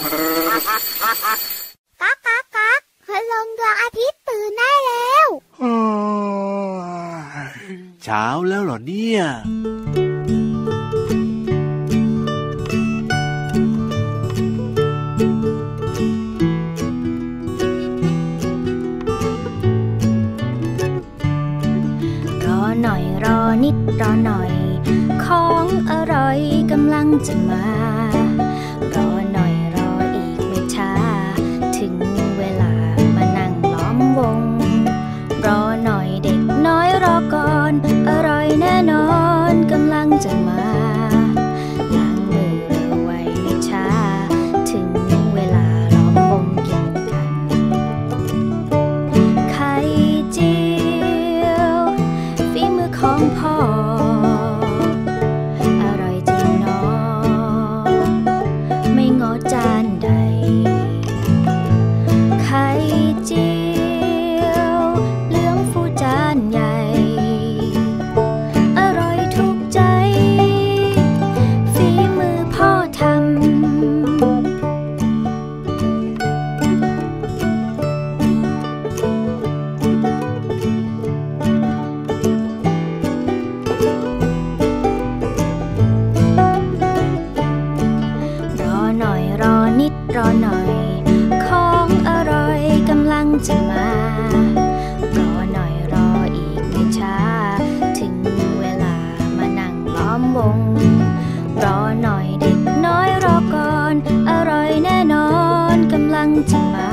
ก๊ากก๊ากก๊ากพลงดวงอาทิตย์ตื่นได้แล้วเช้าแล้วเหรอเนี่ยรอหน่อยรอนิดรอหน่อย ของอร่อยกำลังจะมา กำ มวง รอหน่อยเด็กน้อยรอก่อน อร่อยแน่นอนกำลังจะมา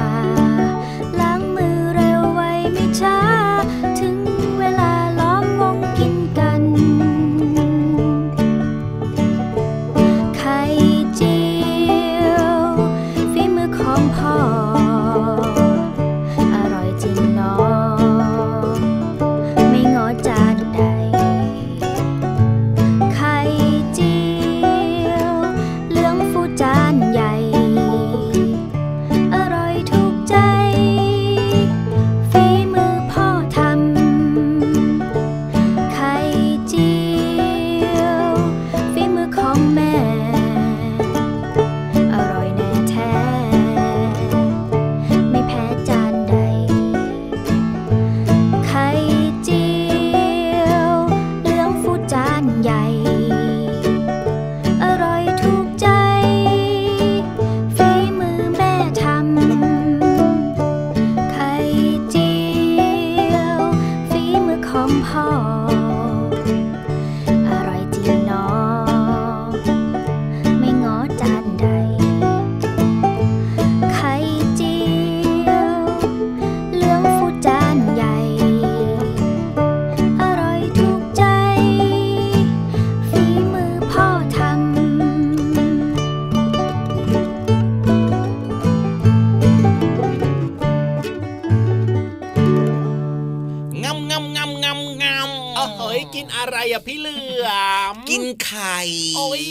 กินอะไรอะพี่เหลือมกินไข่โอ้ย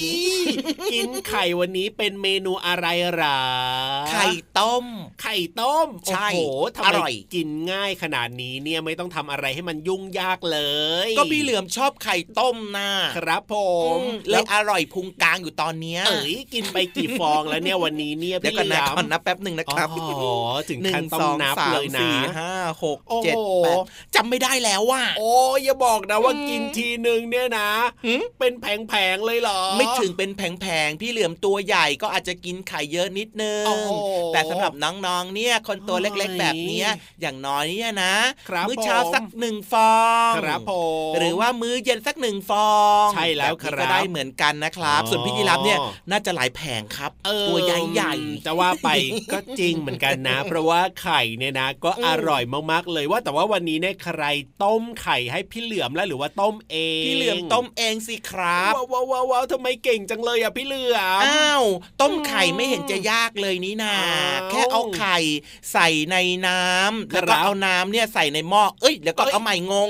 กินไข่วันนี้เป็นเมนูอะไรหรอไข่ต้ม ไข่ต้มใช่โอ้โหทำไมอร่อยกินง่ายขนาดนี้เนี่ยไม่ต้องทำอะไรให้มันยุ่งยากเลย ก็พี่เหลือมชอบไข่ต้มนะครับผอืมมเลยอร่อยพุงกลางอยู่ตอนเนี้ยเอ๋ยกินไปกี่ฟองแล้วเนี่ยวันนี้เนี่ยเดี๋ยวพี่ก่อนเหลืนะอก่อนมนะแป๊บหนึ่งนะครับอ๋อถึงหนึ่ขั้นงต้อสงองนับสามเลยนะสี่ห้าหกโอ้โหเจ็ดแปดจำไม่ได้แล้วว่ะโอ้ยอย่าบอกนะว่าอืมกินทีหนึ่งเนี่ยนะหืมเป็นแผงๆเลยเหรอ ไม่ถึงเป็นแผงๆพี่เหลือมตัวใหญ่ก็อาจจะกินไข่เยอะนิดนึงโอ้โหแต่สำหรับน้องๆเนี่ยคนตัวเล็กๆแบบเนี้ยอย่างน้อยเนี่ยนะครับมื้อเช้าผมสักหนึ่งฟองครับผมหรือว่ามื้อเย็นสักหนึ่งฟอง ใช่แล้วบบนี้ครับก็ได้เหมือนกันนะครับอ๋อส่วนพี่ยีรับเนี่ยน่าจะหลายแผงครับเออตัวใหญ่จะว่าไปก็จริงเหมือนกันนะ เพราะว่าไข่เนี่ยนะ ก็อืมอร่อยมากๆเลยว่าแต่ว่าวันนี้เนี่ยใครต้มไข่ให้พี่เหลือมแล้วหรือว่าต้มเองๆพี่เหลือมต้มเองสิครับว้าวว้าวว้าวว้าวทำไมเก่งจังเลยอะพี่เหลือมอ้าวต้มไข่ไม่เห็นจะยากเลยนี่นาอ้าวแค่เอาไข่ใส่ในน้ำแล้วครัก็บเอาน้ำเนี่ยใส่ในหม้อเอ้ยแล้วก็เอ้ยเอาใหม่งง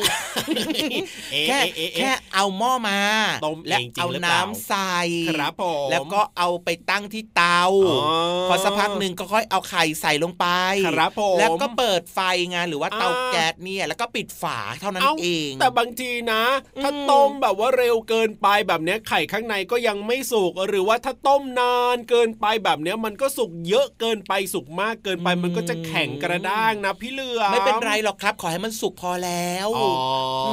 เอ๊ะแค่เอ๊ะแค่เอ๊ะเอาหม้อมาต้มเองและจริงเอาหรือเปล่าน้ำใส่ครับผมแล้วก็เอาไปตั้งที่เตาอ๋อพอสักพักหนึ่งก็ค่อยเอาไข่ใส่ลงไปครับผมแล้วก็เปิดไฟไงหรือว่าเตาอ่าแก๊สเนี่ยแล้วก็ปิดฝาเท่านั้นเอ้าเองแต่บางทีนะถ้าอืมต้มแบบว่าเร็วเกินไปแบบเนี้ยไข่ข้างในก็ยังไม่สุกหรือว่าถ้าต้มนานเกินไปแบบเนี้ยมันก็สุกเยอะเกินไปสุกมากเกินไปมันก็จะแข็งกระด้างนะพี่เหลือมไม่เป็นไรหรอกครับ ขอให้มันสุกพอแล้วอ๋ออ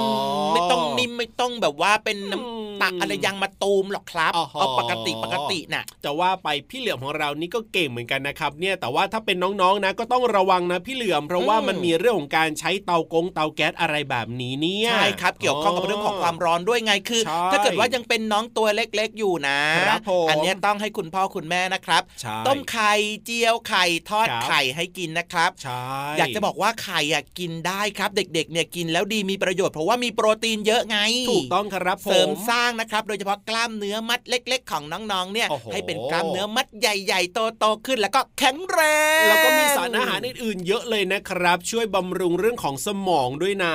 มไม่ต้องนิ่มไม่ต้องแบบว่าเป็นน้ำตักอะไรยังมาตูมหรอกครับอ๋อเอาปกติปกติน่ะจะว่าไปพี่เหลือมของเรานี่ก็เก่งเหมือนกันนะครับ เนี่ยแต่ว่าถ้าเป็นน้องๆนะก็ต้องระวังนะพี่เหลือมเพราะว่าอืมมันมีเรื่องของการใช้เตากงเตาแก๊สอะไรแบบนี้เนี่ยใช่ครับเกี่ยวข้องกับเรื่องของความร้อนด้วยไงคือใช่ถ้าเกิดว่ายังเป็นน้องตัวเล็กๆอยู่นะครับผมอันเนี้ยต้องให้คุณพ่อคุณแม่นะครับใช่ต้มไข่เจียวไข่ทอดครับไข่ให้กินนะครับใช่อยากจะบอกว่าไข่อะกินได้ครับ เด็กๆเนี่ยกินแล้วดีมีประโยชน์เพราะว่ามีโปรตีนเยอะไง ถูกต้องครับผมเสริมสร้างนะครับ โดยเฉพาะกล้ามเนื้อมัดเล็ก ๆ ของน้องๆเนี่ยโอ้โหให้เป็นกล้ามเนื้อมัดใหญ่ๆโตๆขึ้น แล้วก็แข็งแรงแล้วก็มีสารอาหารอื่นๆเยอะเลยนะครับ ช่วยบำรุงเรื่องของสมองด้วยนะ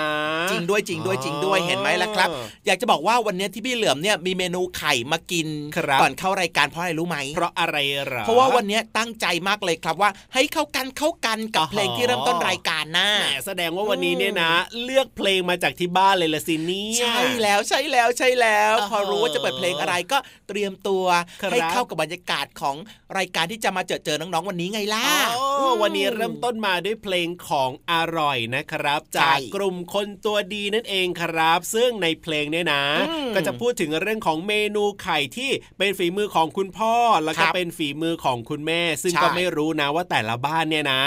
จริงด้วยจริงด้วยจริงด้วยเห็นไหมล่ะครับ อยากจะบอกว่าวันนี้ที่พี่เหลือมเนี่ยมีเมนูไข่มากินครับก่อนเข้ารายการเพราะอะไรรู้ไหมเพราะอะไรเหรอเพราะว่าวันนี้ตั้งใจมากเลยครับว่าให้เข้ากันเข้ากันกับอ๋อเพลงที่เริ่มต้นรายการนะแหมแสดงว่าวันนี้เนี่ยนะ เลือกเพลงมาจากที่บ้านเลยละสิเนี่ยใช่แล้วใช่แล้วใช่แล้วอ๋อพอรู้ว่าจะเปิดเพลงอะไรก็เตรียมตัวครับให้เข้ากับบรรยากาศของรายการที่จะมาเจอเจอน้องๆวันนี้ไงล่ะอ๋อวันนี้เริ่มต้นมาด้วยเพลงของอร่อยนะครับใช่จากกลุ่มคนตัวดีนั่นเองครับ ซึ่งในเพลงเนี่ยนะอืมก็จะพูดถึงเรื่องของเมนูไข่ที่เป็นฝีมือของคุณพ่อแล้วคก็รับเป็นฝีมือของคุณแม่ ซึ่งใช่ก็ไม่รู้นะว่าแต่ละบ้านเนี่ยนะ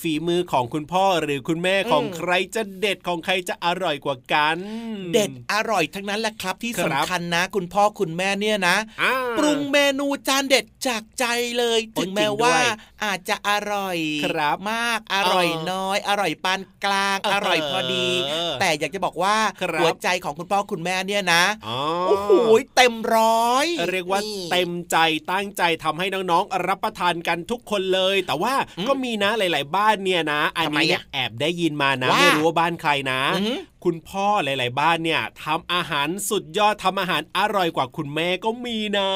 ฝีมือของคุณพ่อหรือคุณแม่ของอืมใครจะเด็ดของใครจะอร่อยกว่ากัน เด็ดอร่อยทั้งนั้นแหละครับที่ครัสำบคัญนะ คุณพ่อคุณแม่เนี่ยนะอ่าปรุงเมนูจานเด็ดจากใจเลยโอ้ถึงแม้จริงด้วยว่าอาจจะอร่อยครับมากอร่อยเออน้อย อร่อยปานกลางเอออร่อยพอดีเออแต่อยากจะบอกว่าครับหัวใจของคุณพ่อคุณแม่เนี่ยนะอ๋อโอ้โหเต็มร้อย เรียกว่านี่เต็มใจตั้งใจทำให้น้องๆรับประทานกันทุกคนเลย แต่ว่าอืมก็มีนะหลาย ๆ บ้านเนี่ยนะ อันทำไมนี้เนี่ยอะแอบได้ยินมานะว่าไม่รู้ว่าบ้านใครนะอือหือคุณพ่อหลาย ๆ บ้านเนี่ยทำอาหารสุดยอดทำอาหารอร่อยกว่าคุณแม่ก็มีนะ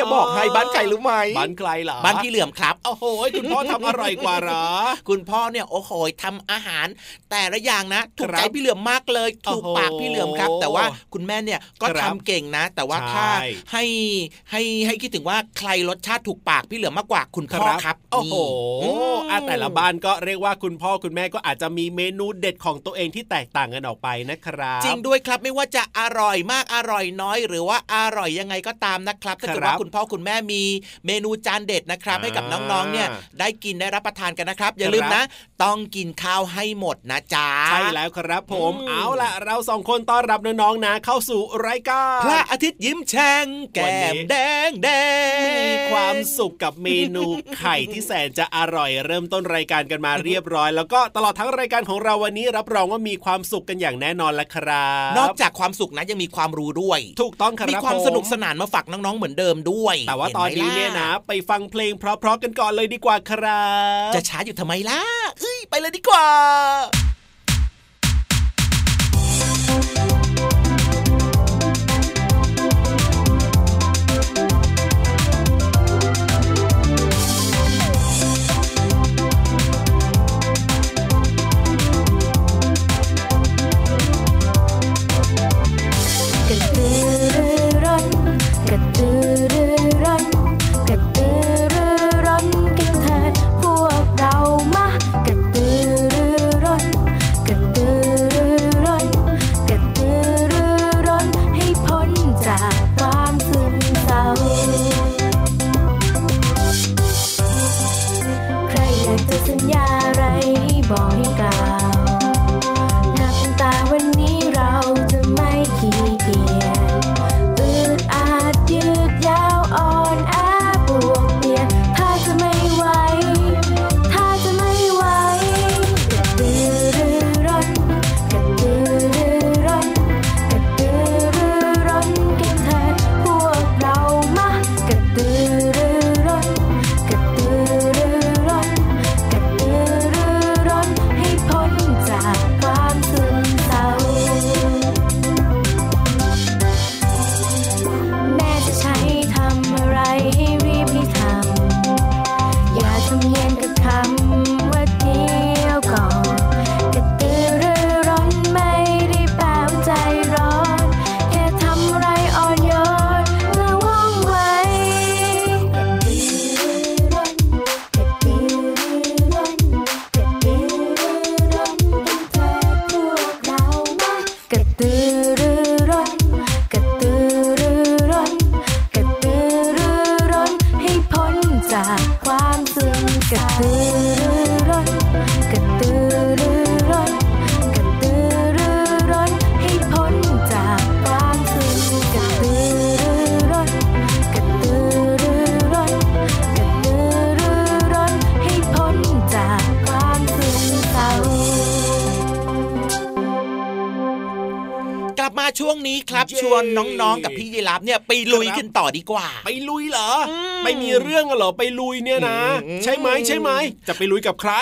จะบอกให้บ้านใครรู้ไหมบ้านใครเหรอบ้านพี่เหลื่อมครับโอ้โหคุณพ่อทำอร่อยกว่าเหรอ คุณพ่อเนี่ยโอ้โหทำอาหาร แต่ละอย่างนะถูกครับใจพี่เหลือมมากเลยถูกโอ้โหปากพี่เหลือมครับ แต่ว่าคุณแม่เนี่ยก็ครัทำบเก่งนะ แต่ว่าใช่ถ้าให้ให้ให้คิดถึงว่าใครรสชาติถูกปากพี่เหลือมมากกว่าคุณพ่อครับ โอ้โหนี่อืมอะแต่ละบ้านก็เรียกว่าคุณพ่อคุณแม่ก็อาจจะมีเมนูเด็ดของตัวเองที่แตกต่างกันออกไปนะครับจริงด้วยครับไม่ว่าจะอร่อยมากอร่อยน้อย หรือว่าอร่อยยังไงก็ตามนะครับถ้าเกิดครับว่าคุณพ่อคุณแม่มีเมนูจานเด็ดนะครับอ่าให้กับน้องๆเนี่ยได้กินได้รับประทานกันนะครับ อย่าลืมครับนะ ต้องกินข้าวให้หมดนะจ๊ะใช่แล้วครับผมอืมเอาล่ะ เราสองคนต้อนรับน้องๆนะ เข้าสู่รายการพระอาทิตย์ยิ้มแฉ่งแก้วันนี้มแดงแดงมีความสุขกับเมนูไข่ที่แสนจะอร่อยเริ่มต้นรายการกันมาเรียบร้อย แล้วก็ตลอดทั้งรายการของเราวันนี้รับรองว่ามีความสุขกันอย่างแน่นอนละครับ นอกจากความสุขนะยังมีความรู้ด้วย ถูกต้องครับมีความผสนุกสนานมาฝากน้องๆเหมือนเดิมด้วย แต่ว่าห็ไหมตอนนี้เนี่ยนะ ไปฟังเพลงเพราะๆกันก่อนเลยดีกว่าครับ จะช้าอยู่ทำไมล่ะเอ้ยไปเลยดีกว่า เนี่ยไปลุยกันต่อดีกว่า ไปลุยเหรออม ไปมีเรื่องเหรอไปลุยเนี่ยนะอืมใช่ไหมใช่ไหมจะไปลุยกับใคร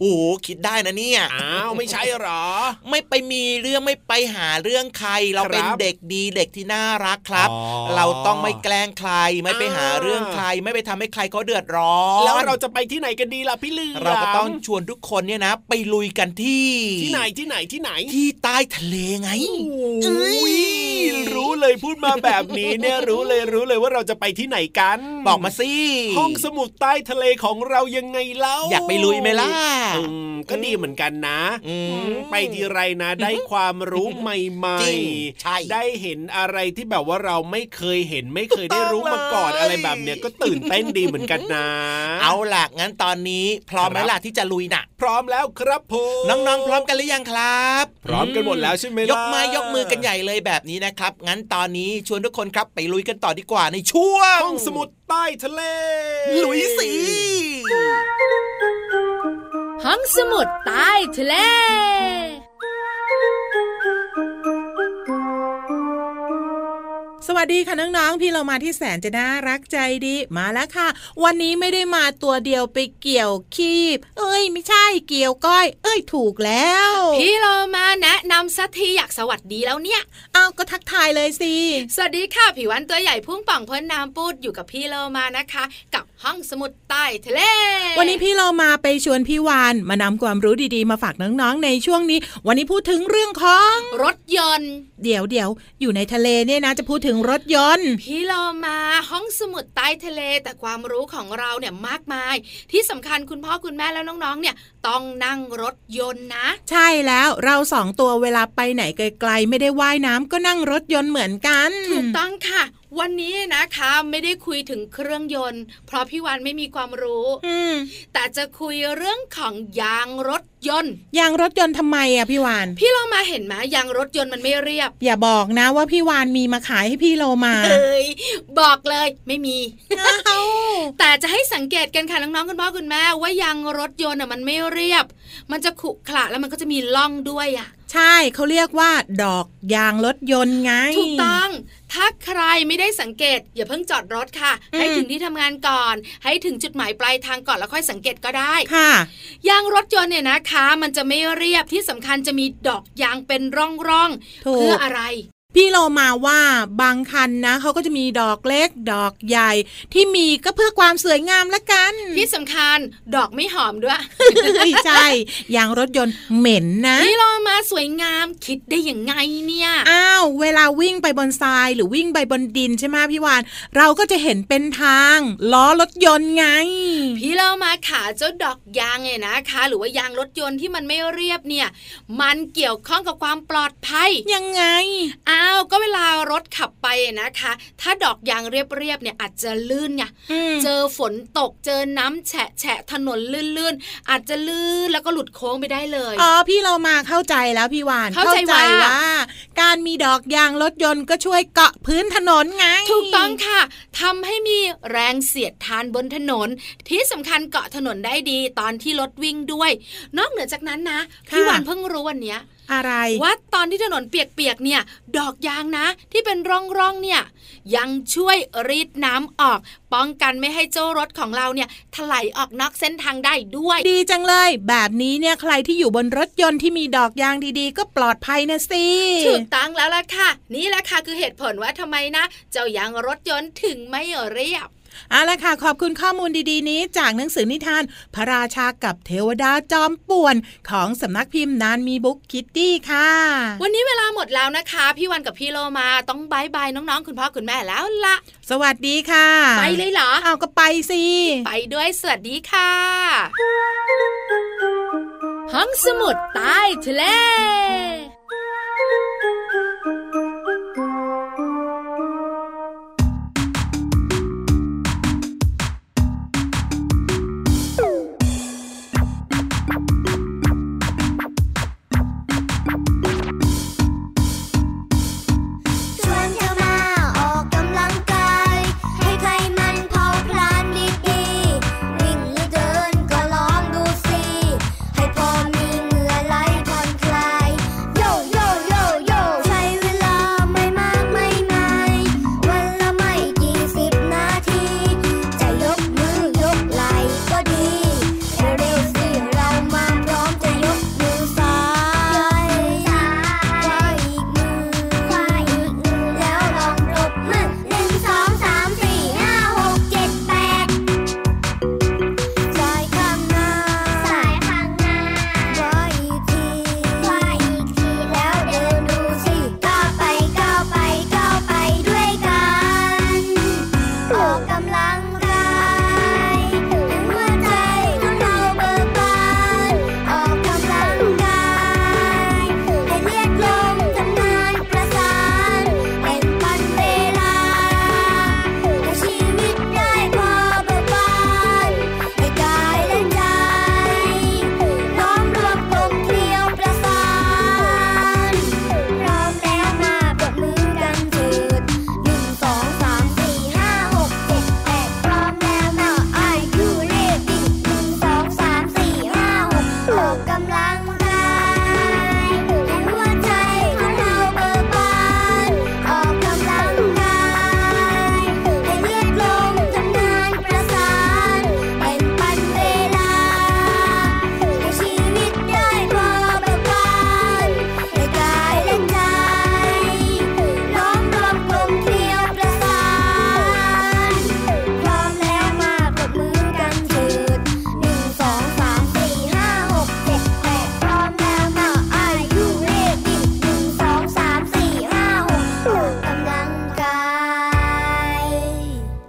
โอ้โหคิดได้นะเนี่ยอ้าวไม่ใช่เหรอ ไม่ไปมีเรื่องไม่ไปหาเรื่องใคร เราเป็นครับเด็กดีเด็กที่น่ารักครับอ๋อเราต้องไม่แกล้งใคร ไม่ไปหาอ่าเรื่องใคร ไม่ไปทำให้ใครเขาเดือดร้อนแล้วเราจะไปที่ไหนกันดีล่ะพี่เหลือมเราก็ต้องชวนทุกคนเนี่ยนะ ไปลุยกันที่ที่ไหนที่ไหนที่ไหน ที่ใต้ทะเลไงโอ้ยรู้เลยพูดมาแบบนี้เนี่ยรู้เลยรู้เลยว่าเราจะไปที่ไหนกันบอกมาสิห้องสมุดใต้ทะเลของเรายังไงเล่าอยากไปลุยไหมล่ะอืมก็ดีเหมือนกันนะอืมไปทีไรนะ ได้ความรู้ใหม่จริงใช่ๆได้เห็นอะไรที่แบบว่าเราไม่เคยเห็นไม่เคยได้รู้มาก่อนถูกต้องเลยอะไรแบบเนี้ยก็ตื่นเต้นดีเหมือนกันนะ เอาล่ะงั้นตอนนี้ พร้อมไหมครับล่ะที่จะลุยน่ะพร้อมแล้วครับผมน้องๆ พร้อมกันหรือยังครับ พร้อมกันหมดแล้วใช่ไหมล่ะยกไม้ยกมือกันใหญ่เลยแบบนี้นะครับ งั้นตอนนี้ชวนทุกคนครับไปลุยกันต่อดีกว่าในช่วงห้องสมุดใต้ทะเลลุยสิห้องสมุดใต้ทะเล วัสดีค่ะน้องๆ พี่เรามาที่แสนจะน่ารักใจดีมาแล้วค่ะ วันนี้ไม่ได้มาตัวเดียวไปเกี่ยวคีบ เอ้ย ไม่ใช่เกี่ยวก้อย เอ้ยถูกแล้ว พี่เรามาแนะนำสักทีอยากสวัสดีแล้วเนี่ยเอาก็ทักทายเลยสิสวัสดีค่ะผิววันตัวใหญ่พุ่งป่องพ้นน้ำปูดอยู่กับพี่เรามานะคะ กับห้องสมุดใต้ทะเล วันนี้พี่เรามาไปชวนพี่วานมานำความรู้ดีๆ มาฝากน้องๆในช่วงนี้ วันนี้พูดถึงเรื่องของรถยนต์ เดี๋ยวเดี๋ยวอยู่ในทะเลเนี่ยนะจะพูดถึงรถยนต์ พี่เรามาห้องสมุดใต้ทะเลแต่ความรู้ของเราเนี่ยมากมาย ที่สำคัญคุณพ่อคุณแม่แล้วน้องๆ เนี่ยต้องนั่งรถยนต์นะ ใช่แล้วเราสองตัวเวลาไปไหนไกลๆ ไม่ได้ว่ายน้ำก็นั่งรถยนต์เหมือนกัน ถูกต้องค่ะ วันนี้นะคะไม่ได้คุยถึงเครื่องยนต์ เพราะพี่วันไม่มีความรู้อืมแต่จะคุยเรื่องของยางรถยนต์ยางรถยนต์ทำไมอะพี่วาน พี่เรามาเห็นไหมยางรถยนต์มันไม่เรียบ อย่าบอกนะว่าพี่วานมีมาขายให้พี่โลมาเอ้ยบอกเลยไม่มีเอ้าแต่จะให้สังเกตกันค่ะน้องๆคุณพ่อคุณแม่ว่ายางรถยนต์อะมันไม่เรียบ มันจะขรุขระแล้วมันก็จะมีล่องด้วยอะ ใช่เขาเรียกว่า ดอกยางรถยนต์ไง ถูกต้อง ถ้าใครไม่ได้สังเกต อย่าเพิ่งจอดรถค่ะอืมให้ถึงที่ทำงานก่อน ให้ถึงจุดหมายปลายทางก่อนแล้วค่อยสังเกตก็ได้ค่ะ ยางรถยนต์เนี่ยนะคะ มันจะไม่เรียบที่สำคัญจะมีดอกยางเป็นร่องๆถูกเพื่ออะไร พี่โลมาว่าบางคันนะเขาก็จะมีดอกเล็ก ดอกใหญ่ ที่มีก็เพื่อความสวยงามละกัน ที่สำคัญดอกไม่หอมด้วยไม่ใช่ยางรถยนต์เหม็นนะนี่เรามาสวยงามคิดได้ยังไงเนี่ยอ้าวเวลาวิ่งไปบนทรายหรือวิ่งไปบนดินใช่ไหมพี่วานเราก็จะเห็นเป็นทาง ล้อรถยนต์ไง พี่เรามาขาเจ้าดอกยางเนี่ยนะคะ หรือว่ายางรถยนต์ที่มันไม่เรียบเนี่ย มันเกี่ยวข้องกับความปลอดภัยยังไงอ้าวก็เวลารถขับไปนะคะ ถ้าดอกยางเรียบๆเนี่ยอาจจะลื่นไงอืมเจอฝนตกเจอน้ำแฉะแฉะถนนลื่นๆอาจจะลื่นแล้วก็หลุดโค้งไปได้เลยอ๋อพี่เรามาเข้าใจแล้วพี่วานเข้าใจว่าว่าการมีดอกยางรถยนต์ก็ช่วยเกาะพื้นถนนไง ถูกต้องค่ะทำให้มีแรงเสียดทานบนถนน ที่สำคัญเกาะถนนได้ดีตอนที่รถวิ่งด้วย นอกเหนือจากนั้นนะพี่วันเพิ่งรู้วันเนี้ย อะไรว่าตอนที่ถนนเปียกๆเนี่ย ดอกยางนะ ที่เป็นร่องๆเนี่ย ยังช่วยรีดน้ำออก ป้องกันไม่ให้เจ้ารถของเราเนี่ยถลายออกนอกเส้นทางได้ด้วย ดีจังเลย แบบนี้เนี่ยใครที่อยู่บนรถยนต์ที่มีดอกยางดีๆ ก็ปลอดภัยนะสิถูกต้องแล้วล่ะค่ะ นี่แหละค่ะคือเหตุผลว่าทำไมนะ เจ้ายางรถยนต์ถึงไม่เรียบ เอาละค่ะ ขอบคุณข้อมูลดีๆ นี้ จากหนังสือนิทาน พระราชากับเทวดาจอมป่วน ของสำนักพิมพ์นานมีบุ๊กคิตตี้ค่ะ วันนี้เวลาหมดแล้วนะคะ พี่วันกับพี่โลมาต้องบายบายน้องๆ คุณพ่อคุณแม่แล้วละสวัสดีค่ะ ไปเลยเหรอเอาก็ไปสิ ไปด้วยสวัสดีค่ะ ห้องสมุดใต้ทะเล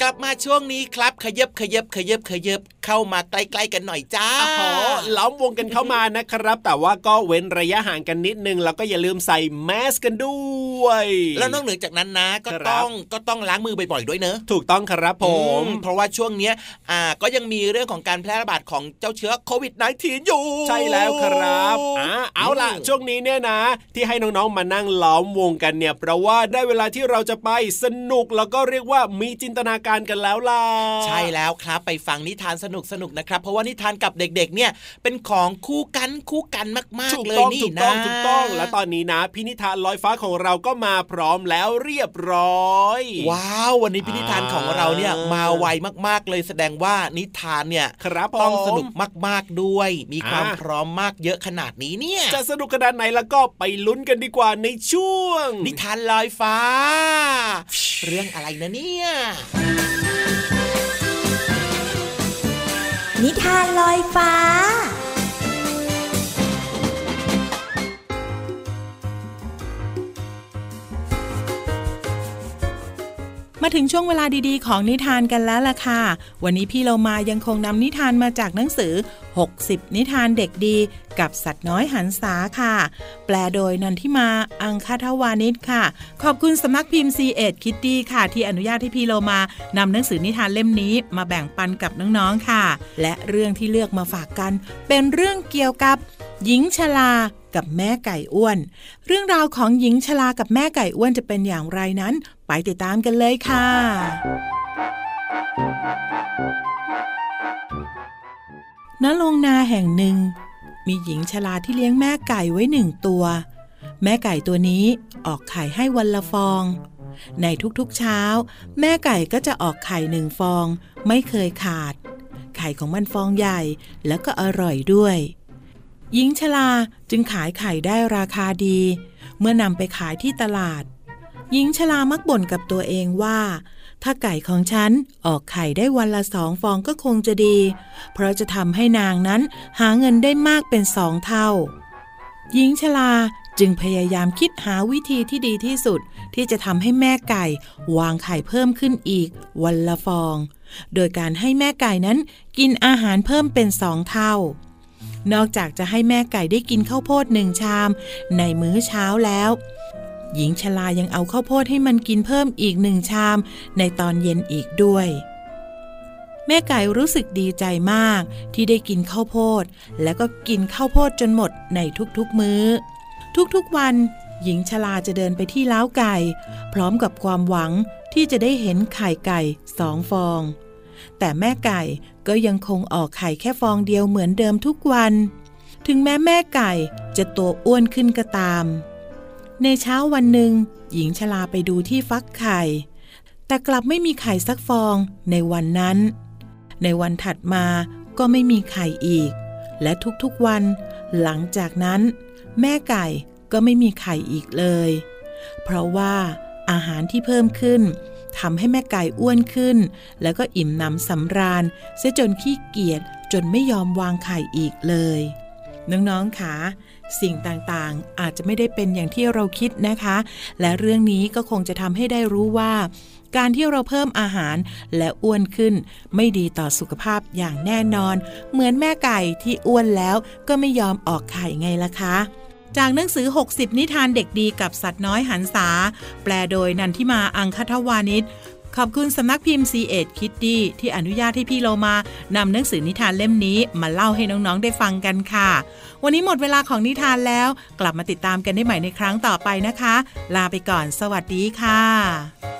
กลับมาช่วงนี้ครับ ขยับขยับขยับขยับ เข้ามาใกล้ๆกันหน่อยจ้าโอ้โหล้อมวงกันเข้ามานะครับ แต่ว่าก็เว้นระยะห่างกันนิดนึงแล้วก็อย่าลืมใส่แมสกันด้วย แล้วนอกเหนือจากนั้นนะ ก็ครับต้องก็ต้องล้างมือบ่อยๆด้วยเนอะถูกต้องครับผมอืเพราะว่าช่วงเนี้ยอ่าก็ยังมีเรื่องของการแพร่ระบาดของเจ้าเชื้อโควิด -19 อยู่ ใช่แล้วครับอ่าเอาล่ะ ช่วงนี้เนี่ยนะ ที่ให้น้องๆมานั่งล้อมวงกันเนี่ยเพราะว่าได้เวลาที่เราจะไปสนุกแล้วก็เรียกว่ามีจินตนาการกันแล้วล่ะใช่แล้วครับไปฟังนิทานสนุกสนุกๆนะครับ เพราะว่านิทานกับเด็กๆ เนี่ยเป็นของคู่กันคู่กันมากถูกๆเลยต้องนี่ถูกนะต้องถูกต้องและตอนนี้นะพินิธานลอยฟ้าของเราก็มาพร้อมแล้วเรียบร้อย ว้าววันนี้พินิทานของเราเนี่ยมาไวมากๆเลยแสดงว่านิทานเนี่ยครับผมต้องสนุกมากๆด้วย มีความอ่าพร้อมมากเยอะขนาดนี้เนี่ย จะสนุกขนาดไหนแล้วก็ไปลุ้นกันดีกว่าในช่วง นิทานลอยฟ้า เรื่องอะไรนะเนี่ย นิทานลอยฟ้า มาถึงช่วงเวลาดีๆ ของนิทานกันแล้วล่ะค่ะ วันนี้พี่เรามายังคงนำนิทานมาจากหนังสือ 60 นิทานเด็กดี กับสัตว์น้อยหันษาค่ะ แปลโดยนันทิมา อังคาทวานิชค่ะ ขอบคุณสำนักพิมพ์ C ีเอ็ดคิตตี้ค่ะ ที่อนุญาตให้พี่เรามานำหนังสือนิทานเล่มนี้มาแบ่งปันกับน้องๆค่ะ และเรื่องที่เลือกมาฝากกัน เป็นเรื่องเกี่ยวกับ หญิงชลากับแม่ไก่อ้วน เรื่องราวของหญิงชลากับแม่ไก่อ้วนจะเป็นอย่างไรนั้น ไปติดตามกันเลยค่ะณโรงนาแห่งหนึ่ง มีหญิงชลาที่เลี้ยงแม่ไก่ไว้หนึ่งตัว แม่ไก่ตัวนี้ออกไข่ให้วันละฟอง ในทุกๆเช้า แม่ไก่ก็จะออกไข่หนึ่งฟอง ไม่เคยขาด ไข่ของมันฟองใหญ่แล้วก็อร่อยด้วย หญิงชลาจึงขายไข่ได้ราคาดี เมื่อนำไปขายที่ตลาด หญิงชลามักบ่นกับตัวเองว่า ถ้าไก่ของฉันออกไข่ได้วันละสองฟองก็คงจะดี เพราะจะทำให้นางนั้นหาเงินได้มากเป็นสองเท่า หญิงชลาจึงพยายามคิดหาวิธีที่ดีที่สุด ที่จะทำให้แม่ไก่วางไข่เพิ่มขึ้นอีก วันละฟอง โดยการให้แม่ไก่นั้นกินอาหารเพิ่มเป็นสองเท่า นอกจากจะให้แม่ไก่ได้กินข้าวโพดหนึ่งชาม ในมื้อเช้าแล้ว หญิงชลายังเอาข้าวโพดให้มันกินเพิ่มอีกหนึ่งชาม ในตอนเย็นอีกด้วย แม่ไก่รู้สึกดีใจมากที่ได้กินข้าวโพด แล้วก็กินข้าวโพดจนหมดในทุกๆมื้อ ทุกๆวัน หญิงชลาจะเดินไปที่เล้าไก่ พร้อมกับความหวังที่จะได้เห็นไข่ไก่สองฟอง แต่แม่ไก่ ก็ยังคงออกไข่แค่ฟองเดียวเหมือนเดิมทุกวัน ถึงแม้แม่ไก่จะตัวอ้วนขึ้นก็ตาม ในเช้าวันหนึ่งหญิงชลาไปดูที่ฟักไข่ แต่กลับไม่มีไข่สักฟองในวันนั้น ในวันถัดมาก็ไม่มีไข่อีก และทุกๆวัน หลังจากนั้น แม่ไก่ก็ไม่มีไข่อีกเลย เพราะว่าอาหารที่เพิ่มขึ้น ทำให้แม่ไก่อ้วนขึ้น แล้วก็อิ่มหนำสำราญเสียจนขี้เกียจจนไม่ยอมวางไข่อีกเลย น้องๆคะสิ่งต่างๆ อาจจะไม่ได้เป็นอย่างที่เราคิดนะคะ และเรื่องนี้ก็คงจะทำให้ได้รู้ว่า การที่เราเพิ่มอาหารและอ้วนขึ้น ไม่ดีต่อสุขภาพอย่างแน่นอน เหมือนแม่ไก่ที่อ้วนแล้วก็ไม่ยอมออกไข่ไงล่ะคะ จากหนังสือ 60 นิทานเด็กดีกับสัตว์น้อยหันษา แปลโดยนันทิมาอังคทวานิชขอบคุณสำนักพิมพ์ C ีเอ็ดคิตตี้ที่อนุญาตให้พี่โลมานำหนังสือนิทานเล่มนี้มาเล่าให้น้องๆได้ฟังกันค่ะ วันนี้หมดเวลาของนิทานแล้ว กลับมาติดตามกันได้ใหม่ในครั้งต่อไปนะคะ ลาไปก่อน สวัสดีค่ะ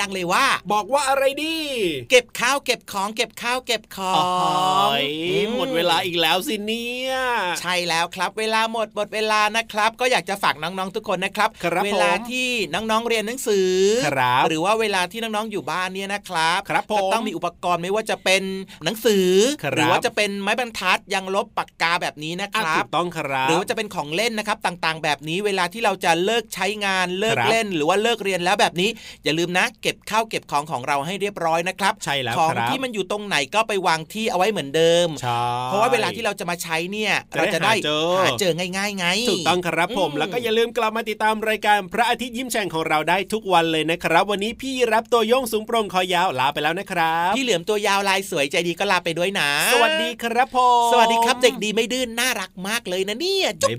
ดัง ๆ เลยว่า บอกว่าอะไรดี เก็บข้าวเก็บของ เก็บข้าวเก็บขออ๋องอืหมดเวลาอีกแล้วสิเนี่ยใช่แล้วครับ เวลาหมดหมดเวลานะครับ ก็อยากจะฝากน้องๆทุกคนนะครับครับเวลาผมที่น้องๆเรียนหนังสือครับหรือว่าเวลาที่น้องๆอยู่บ้านเนี่ยนะครับครับผมก็ต้องมีอุปกรณ์ไม่ว่าจะเป็นหนังสือครับหรือว่าจะเป็นไม้บรรทัดยังลบปากกาแบบนี้นะคอะรัถูบกต้องครับหรือว่าจะเป็นของเล่นนะครับต่างๆ แบบนี้เวลาที่เราจะเลิกใช้งานเลิกครับเล่น หรือว่าเลิกเรียนแล้วแบบนี้ อย่าลืมนะเก็บข้าวเก็บของของเราให้เรียบร้อยนะครับใช่แล้วของครับที่มันอยู่ตรงไหนก็ไปวางที่เอาไว้เหมือนเดิมใช่เพราะว่าเวลาที่เราจะมาใช้เนี่ยจะได้เราจะได้หาเจอหาเจอง่ายๆไงถูกต้องครับผมอืมแล้วก็อย่าลืมกลับมาติดตามรายการพระอาทิตย์ยิ้มแฉ่งของเราได้ทุกวันเลยนะครับ วันนี้พี่รับตัวโยงสูงโปร่งคอยาวลาไปแล้วนะครับพี่เหลือมตัวยาวลายสวยใจดีก็ลาไปด้วยนะ สวัสดีครับผมสวัสดีครับเด็กดีไม่ดื้อนน่ารักมากเลยนะเนี่ยจุ๊บ